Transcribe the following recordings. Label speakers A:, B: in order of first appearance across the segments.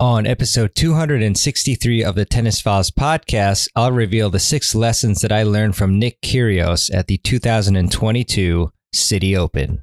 A: On episode 263 of the Tennis Files podcast, I'll reveal the six lessons that I learned from Nick Kyrgios at the 2022 Citi Open.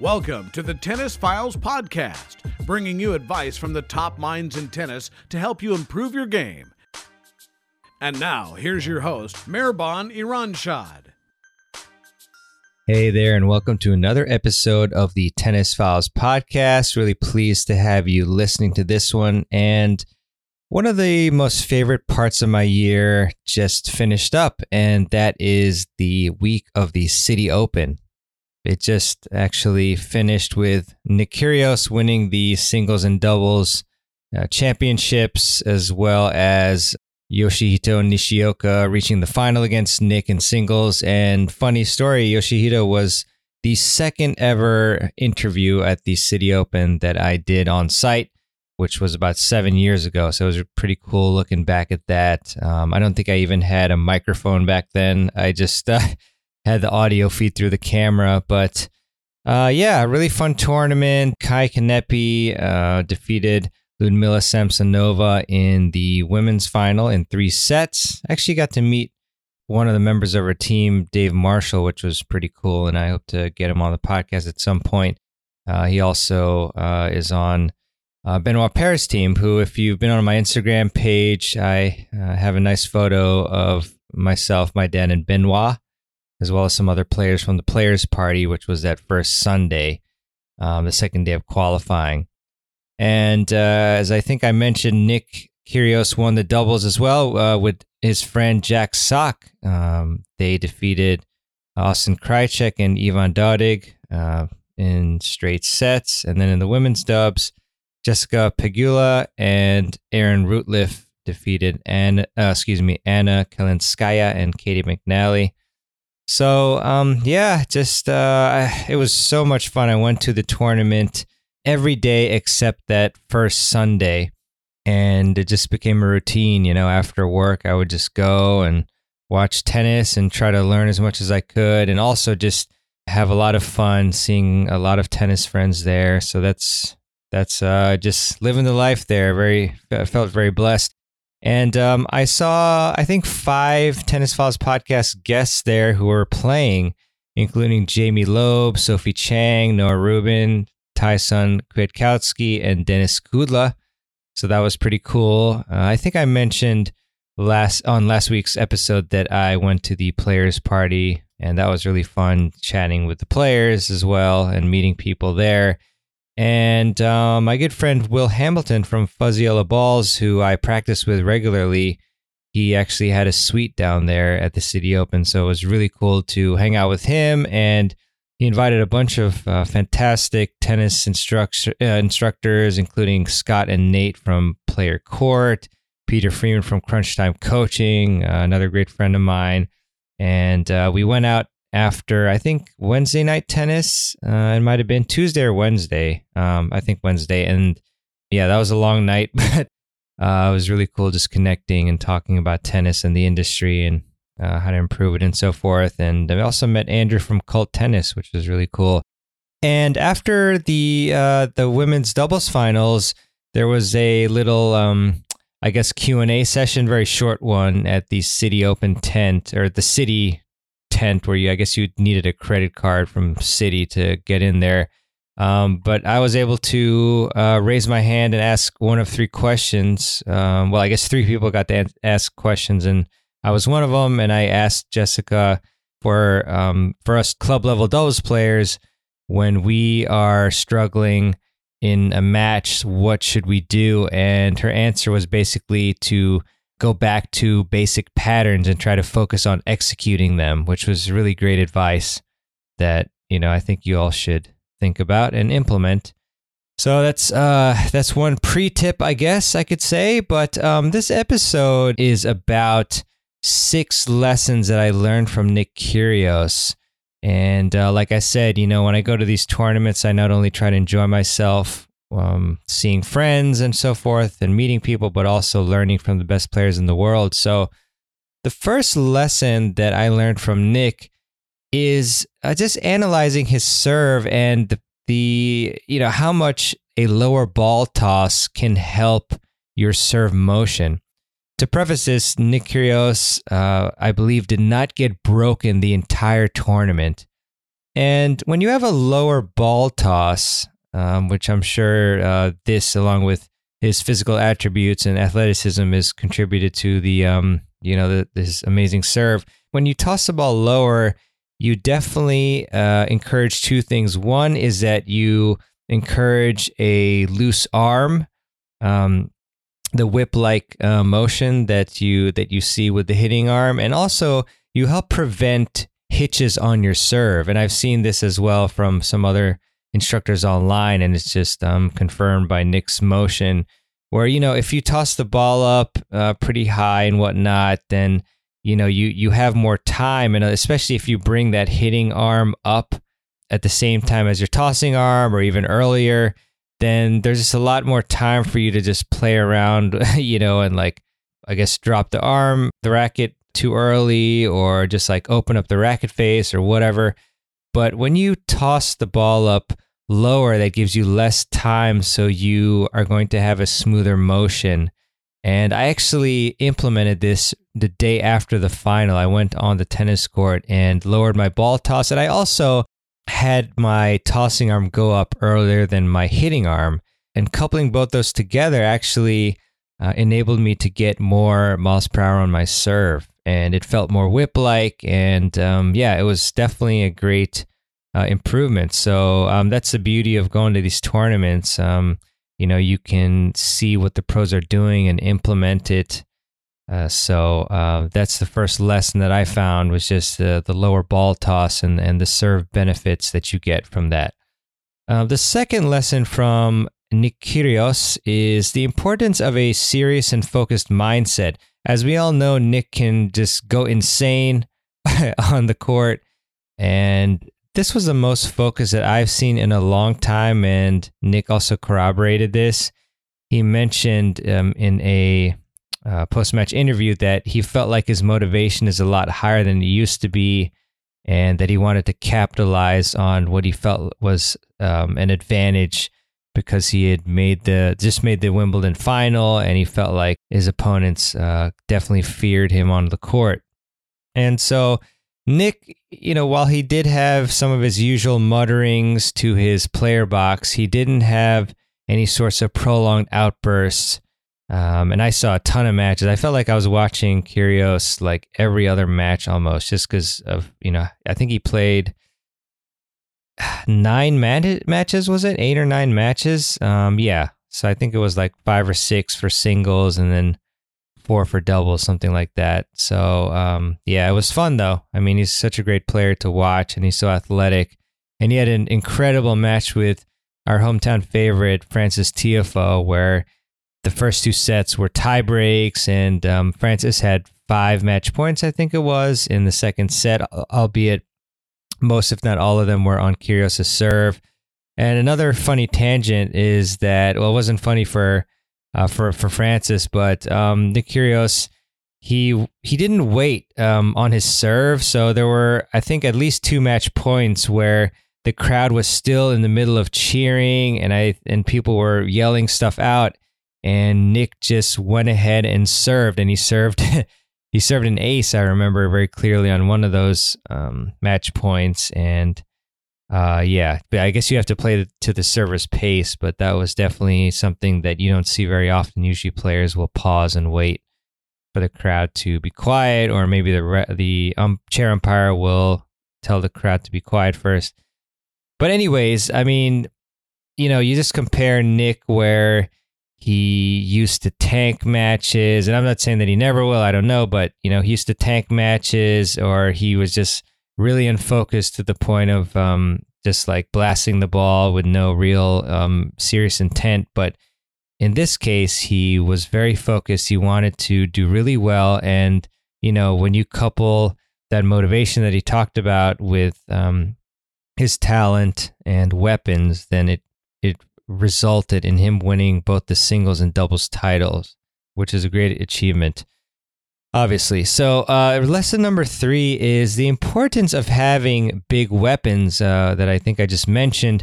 B: Welcome to the Tennis Files Podcast, bringing you advice from the top minds in tennis to help you improve your game. And now, here's your host, Mehrban Iranshad.
A: Hey there, and welcome to another episode of the Tennis Files Podcast. Really pleased to have you listening to this one. And one of the most favorite parts of my year just finished up, and that is the week of the Citi Open. It just actually finished with Nick Kyrgios winning the singles and doubles uh, championships, as well as Yoshihito Nishioka reaching the final against Nick in singles. And funny story, Yoshihito was the second ever interview at the Citi Open that I did on site, which was about seven years ago. So it was pretty cool looking back at that. Um, I don't think I even had a microphone back then. I just uh, had the audio feed through the camera. But uh, yeah, really fun tournament. Kaia Kanepi uh, defeated Ludmila Samsonova in the women's final in three sets. Actually, got to meet one of the members of her team, Dave Marshall, which was pretty cool. And I hope to get him on the podcast at some point. Uh, he also uh, is on uh, Benoit Paire's team, who, if you've been on my Instagram page, I uh, have a nice photo of myself, my dad, and Benoit as well as some other players from the Players Party, which was that first Sunday, um, the second day of qualifying. And uh, as I think I mentioned, Nick Kyrgios won the doubles as well uh, with his friend Jack Sock. Um, they defeated Austin Krajicek and Ivan Dodig uh, in straight sets. And then in the women's dubs, Jessica Pegula and Erin Routliffe defeated Anna, uh, excuse me, Anna Kalinskaya and Caty McNally. So um, yeah, just uh, it was so much fun. I went to the tournament every day except that first Sunday, and it just became a routine. You know, after work, I would just go and watch tennis and try to learn as much as I could, and also just have a lot of fun seeing a lot of tennis friends there. So that's that's uh, just living the life there. Very I felt very blessed. And um, I saw, I think, five Tennis Files podcast guests there who were playing, including Jamie Loeb, Sophie Chang, Noah Rubin, Thai-Son Kwiatkowski, and Denis Kudla. So that was pretty cool. Uh, I think I mentioned last on last week's episode that I went to the players party, and that was really fun chatting with the players as well and meeting people there. And uh, my good friend Will Hamilton from Fuzzy Yellow Balls, who I practice with regularly, he actually had a suite down there at the Citi Open. So it was really cool to hang out with him. And he invited a bunch of uh, fantastic tennis instruct- uh, instructors, including Scott and Nate from Player Court, Peter Freeman from Crunch Time Coaching, uh, another great friend of mine. And uh, we went out after I think Wednesday night tennis. Uh, it might have been Tuesday or Wednesday. Um, I think Wednesday, and yeah, that was a long night, but uh, it was really cool just connecting and talking about tennis and the industry and uh, how to improve it and so forth. And I also met Andrew from Cult Tennis, which was really cool. And after the uh, the women's doubles finals, there was a little. Um, I guess Q and A session, very short one at the Citi Open tent or the Citi tent where you, I guess you needed a credit card from Citi to get in there. Um, but I was able to uh, raise my hand and ask one of three questions. Um, well, I guess three people got to ask questions, and I was one of them. And I asked Jessica for um, for us club level doubles players when we are struggling in a match, what should we do? And her answer was basically to go back to basic patterns and try to focus on executing them, which was really great advice that, you know, I think you all should think about and implement. So that's uh, that's one pre-tip, I guess I could say. But um, this episode is about six lessons that I learned from Nick Kyrgios. And uh, like I said, you know, when I go to these tournaments, I not only try to enjoy myself, um, seeing friends and so forth, and meeting people, but also learning from the best players in the world. So the first lesson that I learned from Nick is uh, just analyzing his serve and the, the you know how much a lower ball toss can help your serve motion. To preface this, Nick Kyrgios, uh, I believe, did not get broken the entire tournament. And when you have a lower ball toss, um, which I'm sure uh, this, along with his physical attributes and athleticism, is contributed to the um, you know the, this amazing serve. When you toss the ball lower, you definitely uh, encourage two things. One is that you encourage a loose arm, um, the whip-like uh, motion that you that you see with the hitting arm, and also you help prevent hitches on your serve. And I've seen this as well from some other instructors online, and it's just um, confirmed by Nick's motion, where you know if you toss the ball up uh, pretty high and whatnot, then you know you you have more time. And especially if you bring that hitting arm up at the same time as your tossing arm or even earlier then there's just a lot more time for you to just play around you know and like i guess drop the arm the racket too early or just like open up the racket face or whatever but when you toss the ball up lower that gives you less time so you are going to have a smoother motion and I actually implemented this the day after the final. I went on the tennis court and lowered my ball toss. And I also had my tossing arm go up earlier than my hitting arm. And coupling both those together actually uh, enabled me to get more miles per hour on my serve. And it felt more whip like. And um, yeah, it was definitely a great uh, improvement. So um, that's the beauty of going to these tournaments. Um, you know you can see what the pros are doing and implement it uh, so uh, that's the first lesson that I found was just uh, the lower ball toss and, and the serve benefits that you get from that. Uh, the second lesson from Nick Kyrgios is the importance of a serious and focused mindset. As we all know, Nick can just go insane on the court, and this was the most focus that I've seen in a long time, and Nick also corroborated this. He mentioned um, in a uh, post match interview that he felt like his motivation is a lot higher than it used to be, and that he wanted to capitalize on what he felt was um, an advantage because he had made the just made the Wimbledon final, and he felt like his opponents uh, definitely feared him on the court, and so Nick, you know, while he did have some of his usual mutterings to his player box, he didn't have any sorts of prolonged outbursts. Um, and I saw a ton of matches. I felt like I was watching Kyrgios like every other match almost, just because of you know. I think he played nine mat- matches. Was it eight or nine matches? Um, yeah. So I think it was like five or six for singles, and then four for doubles, something like that. So um, yeah, it was fun though. I mean, he's such a great player to watch, and he's so athletic. And he had an incredible match with our hometown favorite frances Tiafoe, where the first two sets were tie breaks, and um, Frances had five match points, I think it was, in the second set, albeit most, if not all of them, were on Kyrgios' serve. And another funny tangent is that, well, it wasn't funny for uh, for for Frances, but um, Nick Kyrgios he he didn't wait um, on his serve, so there were I think at least two match points where the crowd was still in the middle of cheering and I and people were yelling stuff out, and Nick just went ahead and served, and he served. he served an ace. I remember very clearly on one of those um, match points, and uh, yeah, but I guess you have to play to the server's pace, but that was definitely something that you don't see very often. Usually, players will pause and wait for the crowd to be quiet, or maybe the re- the um, chair umpire will tell the crowd to be quiet first. But anyways, I mean, you know, you just compare Nick where he used to tank matches, and I'm not saying that he never will. I don't know, but you know, he used to tank matches, or he was just really unfocused to the point of um, just like blasting the ball with no real um, serious intent. But in this case, he was very focused. He wanted to do really well. And, you know, when you couple that motivation that he talked about with um, his talent and weapons, then it, it resulted in him winning both the singles and doubles titles, which is a great achievement. Obviously. So, uh, lesson number three is the importance of having big weapons uh, that I think I just mentioned.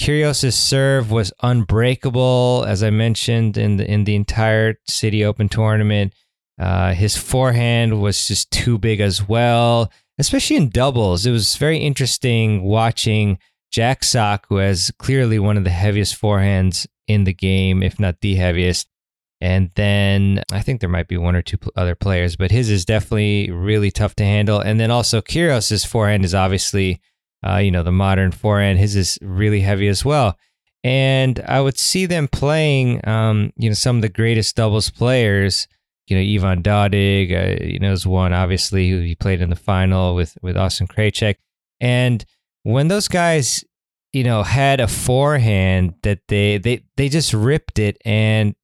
A: Kyrgios's serve was unbreakable, as I mentioned in the in the entire Citi Open tournament. Uh, his forehand was just too big as well, especially in doubles. It was very interesting watching Jack Sock, who has clearly one of the heaviest forehands in the game, if not the heaviest, and then I think there might be one or two other players, but his is definitely really tough to handle. And then also Kyrgios's forehand is obviously, uh, you know, the modern forehand. His is really heavy as well. And I would see them playing, um, you know, some of the greatest doubles players. You know, Ivan Dodig, uh, you know, is one obviously who he played in the final with with Austin Krajicek. And when those guys, you know, had a forehand that they they they just ripped it and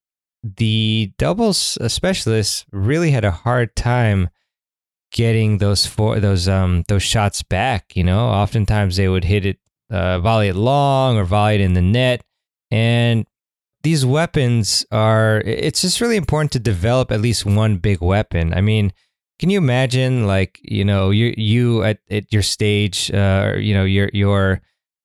A: the doubles specialists really had a hard time getting those four those um those shots back. You know, oftentimes they would hit it, uh, volley it long or volley it in the net, and these weapons are. It's just really important to develop at least one big weapon. I mean. Can you imagine, like you know, you you at, at your stage, uh, you know, your your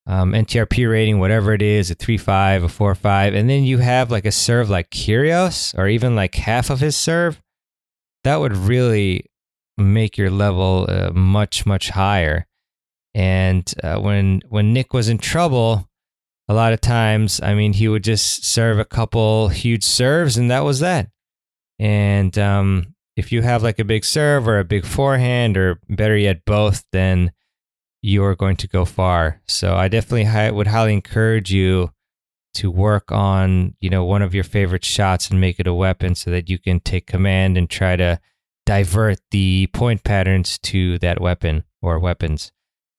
A: um, NTRP rating, whatever it is, a three five, a four five, and then you have like a serve like Kyrgios, or even like half of his serve, that would really make your level uh, much much higher. And uh, when when Nick was in trouble, a lot of times, I mean, he would just serve a couple huge serves, and that was that. And um, if you have like a big serve or a big forehand, or better yet, both, then you're going to go far. So I definitely hi- would highly encourage you to work on, you know, one of your favorite shots and make it a weapon so that you can take command and try to divert the point patterns to that weapon or weapons.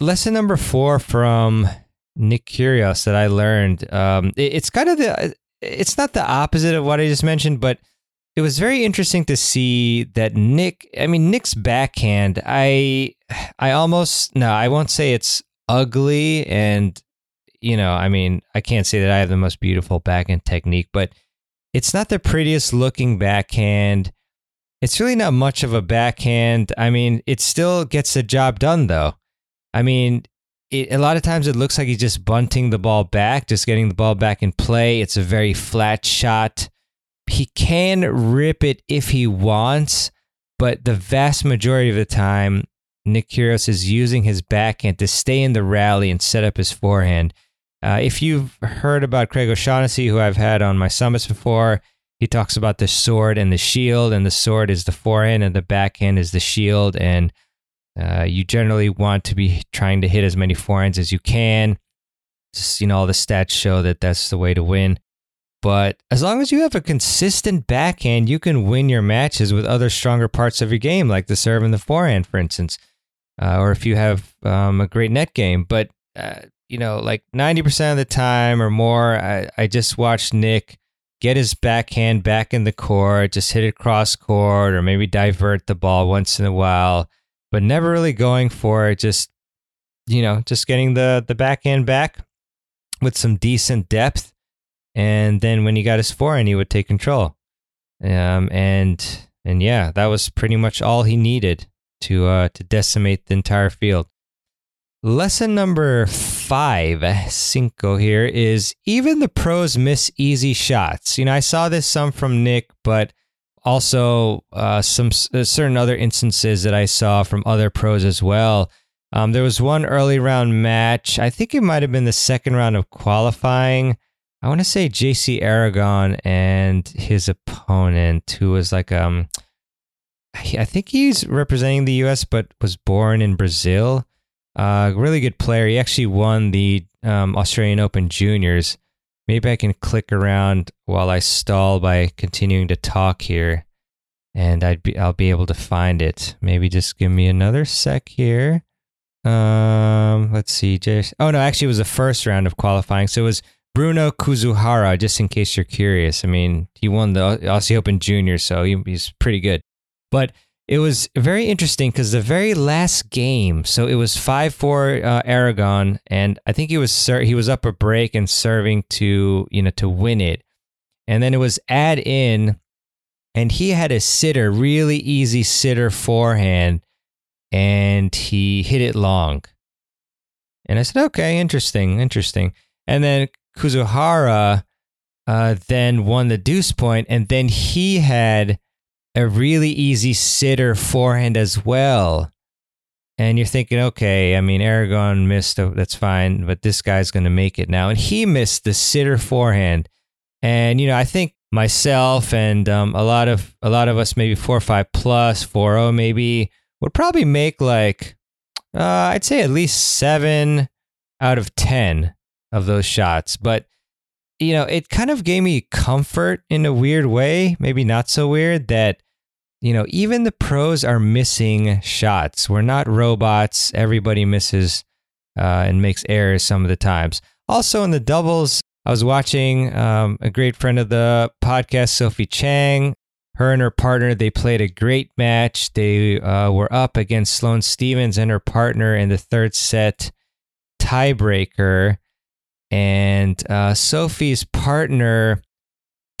A: Lesson number four from Nick Kyrgios that I learned. Um, it, it's kind of the. It's not the opposite of what I just mentioned, but it was very interesting to see that Nick. I mean, Nick's backhand. I, I almost no. I won't say it's ugly, and you know, I mean, I can't say that I have the most beautiful backhand technique, but it's not the prettiest looking backhand. It's really not much of a backhand. I mean, it still gets the job done though. I mean, it, a lot of times it looks like he's just bunting the ball back, just getting the ball back in play. It's a very flat shot. He can rip it if he wants, but the vast majority of the time, Nick Kyrgios is using his backhand to stay in the rally and set up his forehand. Uh, if you've heard about Craig O'Shaughnessy, who I've had on my summits before, he talks about the sword and the shield, and the sword is the forehand, and the backhand is the shield. And uh, you generally want to be trying to hit as many forehands as you can. Just, you know, all the stats show that that's the way to win. But as long as you have a consistent backhand, you can win your matches with other stronger parts of your game, like the serve and the forehand, for instance. Uh, or if you have um, a great net game. But, uh, you know, like 90% of the time or more, I, I just watched Nick get his backhand back in the court, just hit it cross court, or maybe divert the ball once in a while but never really going for it. Just you know, just getting the the back end back with some decent depth. and then when he got his forehand, he would take control. Um, and and yeah, that was pretty much all he needed to uh, to decimate the entire field. Lesson number five, cinco here, is even the pros miss easy shots. You know, I saw this some from Nick, but also uh, some uh, certain other instances that I saw from other pros as well. Um, there was one early round match. I think it might have been the second round of qualifying. I want to say JC Aragone and his opponent, who was like um, I think he's representing the U.S. but was born in Brazil. Uh, really good player. He actually won the um, Australian Open Juniors. Maybe I can click around while I stall by continuing to talk here, and I'd be I'll be able to find it. Maybe just give me another sec here. Um, let's see. Just, oh no, actually, it was the first round of qualifying. So it was Bruno Kuzuhara. Just in case you're curious, I mean, he won the Aussie Open Junior, so he, he's pretty good. But it was very interesting because the very last game, so it was five four uh, Aragone, and I think he was ser- he was up a break and serving to you know to win it, and then it was add in, and he had a sitter, really easy sitter forehand and he hit it long. And I said, okay, interesting, interesting. And then Kuzuhara uh, then won the deuce point, and then he had a really easy sitter forehand as well. And you're thinking, okay, I mean, Aragone missed, that's fine, but this guy's going to make it now. And he missed the sitter forehand. And, you know, I think myself and um, a lot of a lot of us, maybe four or five plus, four oh maybe, would probably make like uh, I'd say at least seven out of ten of those shots. But you know, it kind of gave me comfort in a weird way, maybe not so weird that you know even the pros are missing shots. We're not robots. Everybody misses uh, and makes errors some of the times. Also in the doubles, I was watching um, a great friend of the podcast, Sophie Chang, her and her partner they played a great match they uh, were up against sloane stevens and her partner in the third set tiebreaker and uh, sophie's partner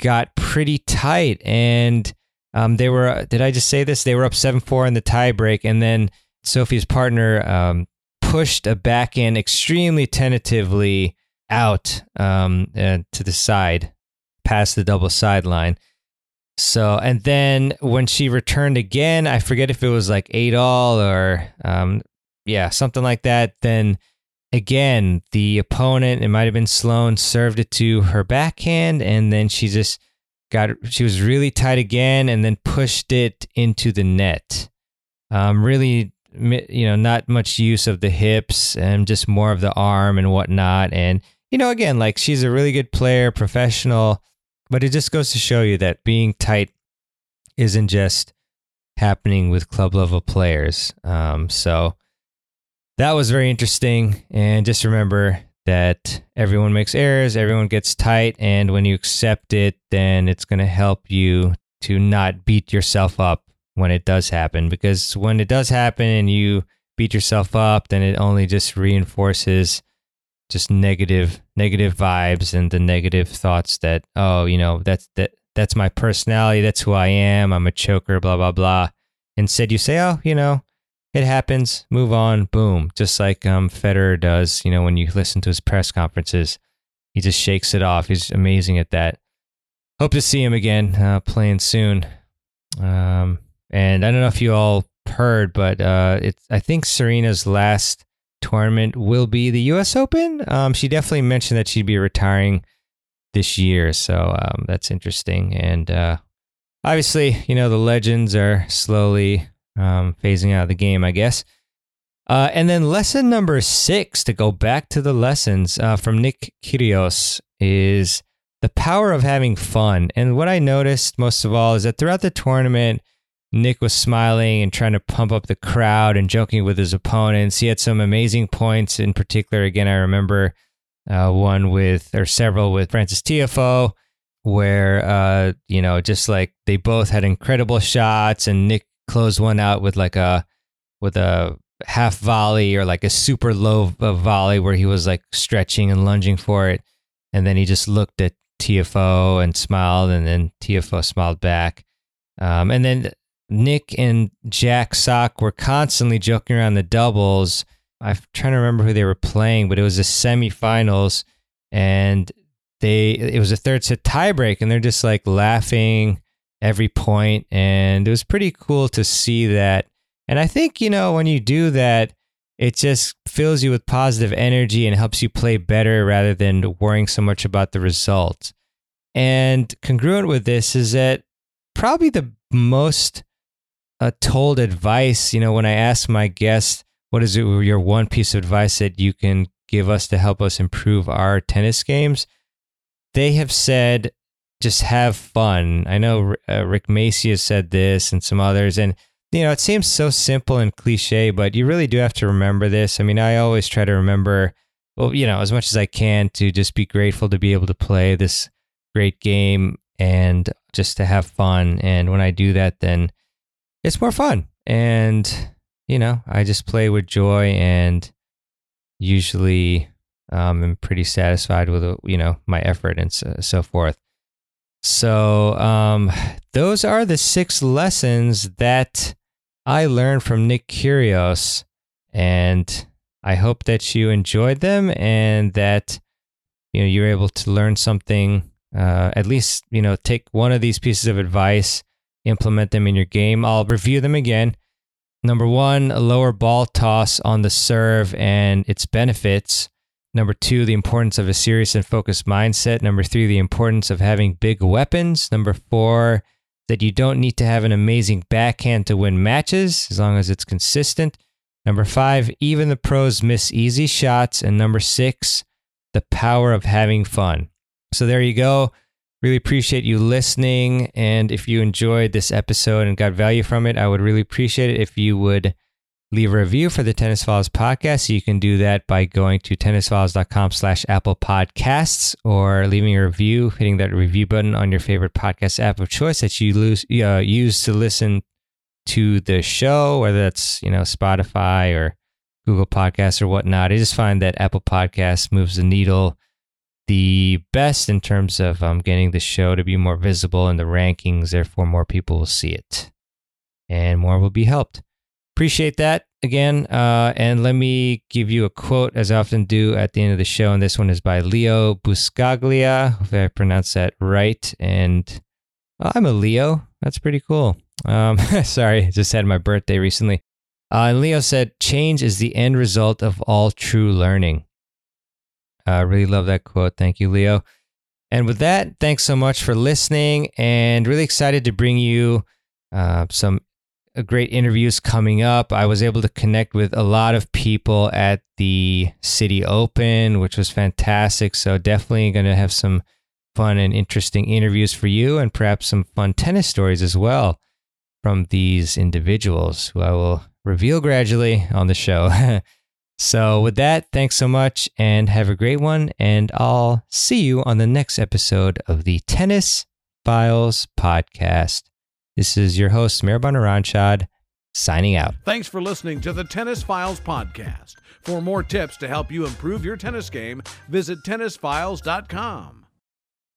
A: got pretty tight and um, they were did i just say this they were up 7-4 in the tiebreak and then sophie's partner um, pushed a back backhand extremely tentatively out um, uh, to the side past the double sideline so, and then when she returned again, I forget if it was like eight all or, um, yeah, something like that. Then again, the opponent, it might have been Sloane, served it to her backhand, and then she just got, she was really tight again, and then pushed it into the net. Um, really, you know, not much use of the hips and just more of the arm and whatnot. And, you know, again, like she's a really good player, professional but it just goes to show you that being tight isn't just happening with club level players. Um, so that was very interesting. And just remember that everyone makes errors, everyone gets tight. And when you accept it, then it's going to help you to not beat yourself up when it does happen. Because when it does happen and you beat yourself up, then it only just reinforces just negative negative vibes and the negative thoughts that oh you know that's that that's my personality that's who i am i'm a choker blah blah blah instead you say oh you know it happens move on boom just like um federer does you know when you listen to his press conferences he just shakes it off he's amazing at that hope to see him again uh, playing soon um and i don't know if you all heard but uh it's i think serena's last tournament will be the U.S. Open. Um, she definitely mentioned that she'd be retiring this year, so um, that's interesting. And uh, obviously, you know, the legends are slowly um, phasing out of the game, I guess. Uh, and then lesson number six, to go back to the lessons uh, from Nick Kyrgios, is the power of having fun. And what I noticed most of all is that throughout the tournament, Nick was smiling and trying to pump up the crowd and joking with his opponents. He had some amazing points. In particular, again, I remember uh, one with, or several with Frances Tiafoe, where, uh, you know, just like they both had incredible shots and Nick closed one out with like a, with a half volley or like a super low volley where he was like stretching and lunging for it. And then he just looked at Tiafoe and smiled, and then Tiafoe smiled back. Um, and then Nick and Jack Sock were constantly joking around the doubles. I'm trying to remember who they were playing, but it was the semifinals, and they it was a third set tiebreak, and they're just like laughing every point, and it was pretty cool to see that. And I think you know when you do that, it just fills you with positive energy and helps you play better rather than worrying so much about the result. And congruent with this is that probably the most uh, told advice, you know, when I ask my guests, what is it, your one piece of advice that you can give us to help us improve our tennis games? They have said, just have fun. I know uh, Rick Macci has said this and some others. And, you know, it seems so simple and cliche, but you really do have to remember this. I mean, I always try to remember, well, you know, as much as I can to just be grateful to be able to play this great game and just to have fun. And when I do that, then it's more fun. And, you know, I just play with joy and usually um, am pretty satisfied with, you know, my effort and so, so forth. So, um, those are the six lessons that I learned from Nick Kyrgios. And I hope that you enjoyed them and that, you know, you're able to learn something, uh, at least, you know, take one of these pieces of advice implement them in your game. I'll review them again. Number one, a lower ball toss on the serve and its benefits. Number two, the importance of a serious and focused mindset. Number three, the importance of having big weapons. Number four, that you don't need to have an amazing backhand to win matches as long as it's consistent. Number five, even the pros miss easy shots. And number six, the power of having fun. So there you go. Really appreciate you listening. And if you enjoyed this episode and got value from it, I would really appreciate it if you would leave a review for the Tennis Files podcast. You can do that by going to tennisfiles.com slash Apple Podcasts or leaving a review, hitting that review button on your favorite podcast app of choice that you lose, uh, use to listen to the show, whether that's, you know, Spotify or Google Podcasts or whatnot. I just find that Apple Podcasts moves the needle the best in terms of um, getting the show to be more visible in the rankings. Therefore, more people will see it and more will be helped. Appreciate that again. Uh, and let me give you a quote, as I often do at the end of the show. And this one is by Leo Buscaglia, if I pronounce that right. And well, I'm a Leo. That's pretty cool. Um, sorry, just had my birthday recently. Uh, and Leo said, Change is the end result of all true learning. I uh, really love that quote. Thank you, Leo. And with that, thanks so much for listening and really excited to bring you uh, some uh, great interviews coming up. I was able to connect with a lot of people at the Citi Open, which was fantastic. So, definitely going to have some fun and interesting interviews for you and perhaps some fun tennis stories as well from these individuals who I will reveal gradually on the show. So, with that, thanks so much and have a great one. And I'll see you on the next episode of the Tennis Files podcast. This is your host, Mehrban Iranshad, signing out.
B: Thanks for listening to the Tennis Files podcast. For more tips to help you improve your tennis game, visit tennisfiles.com.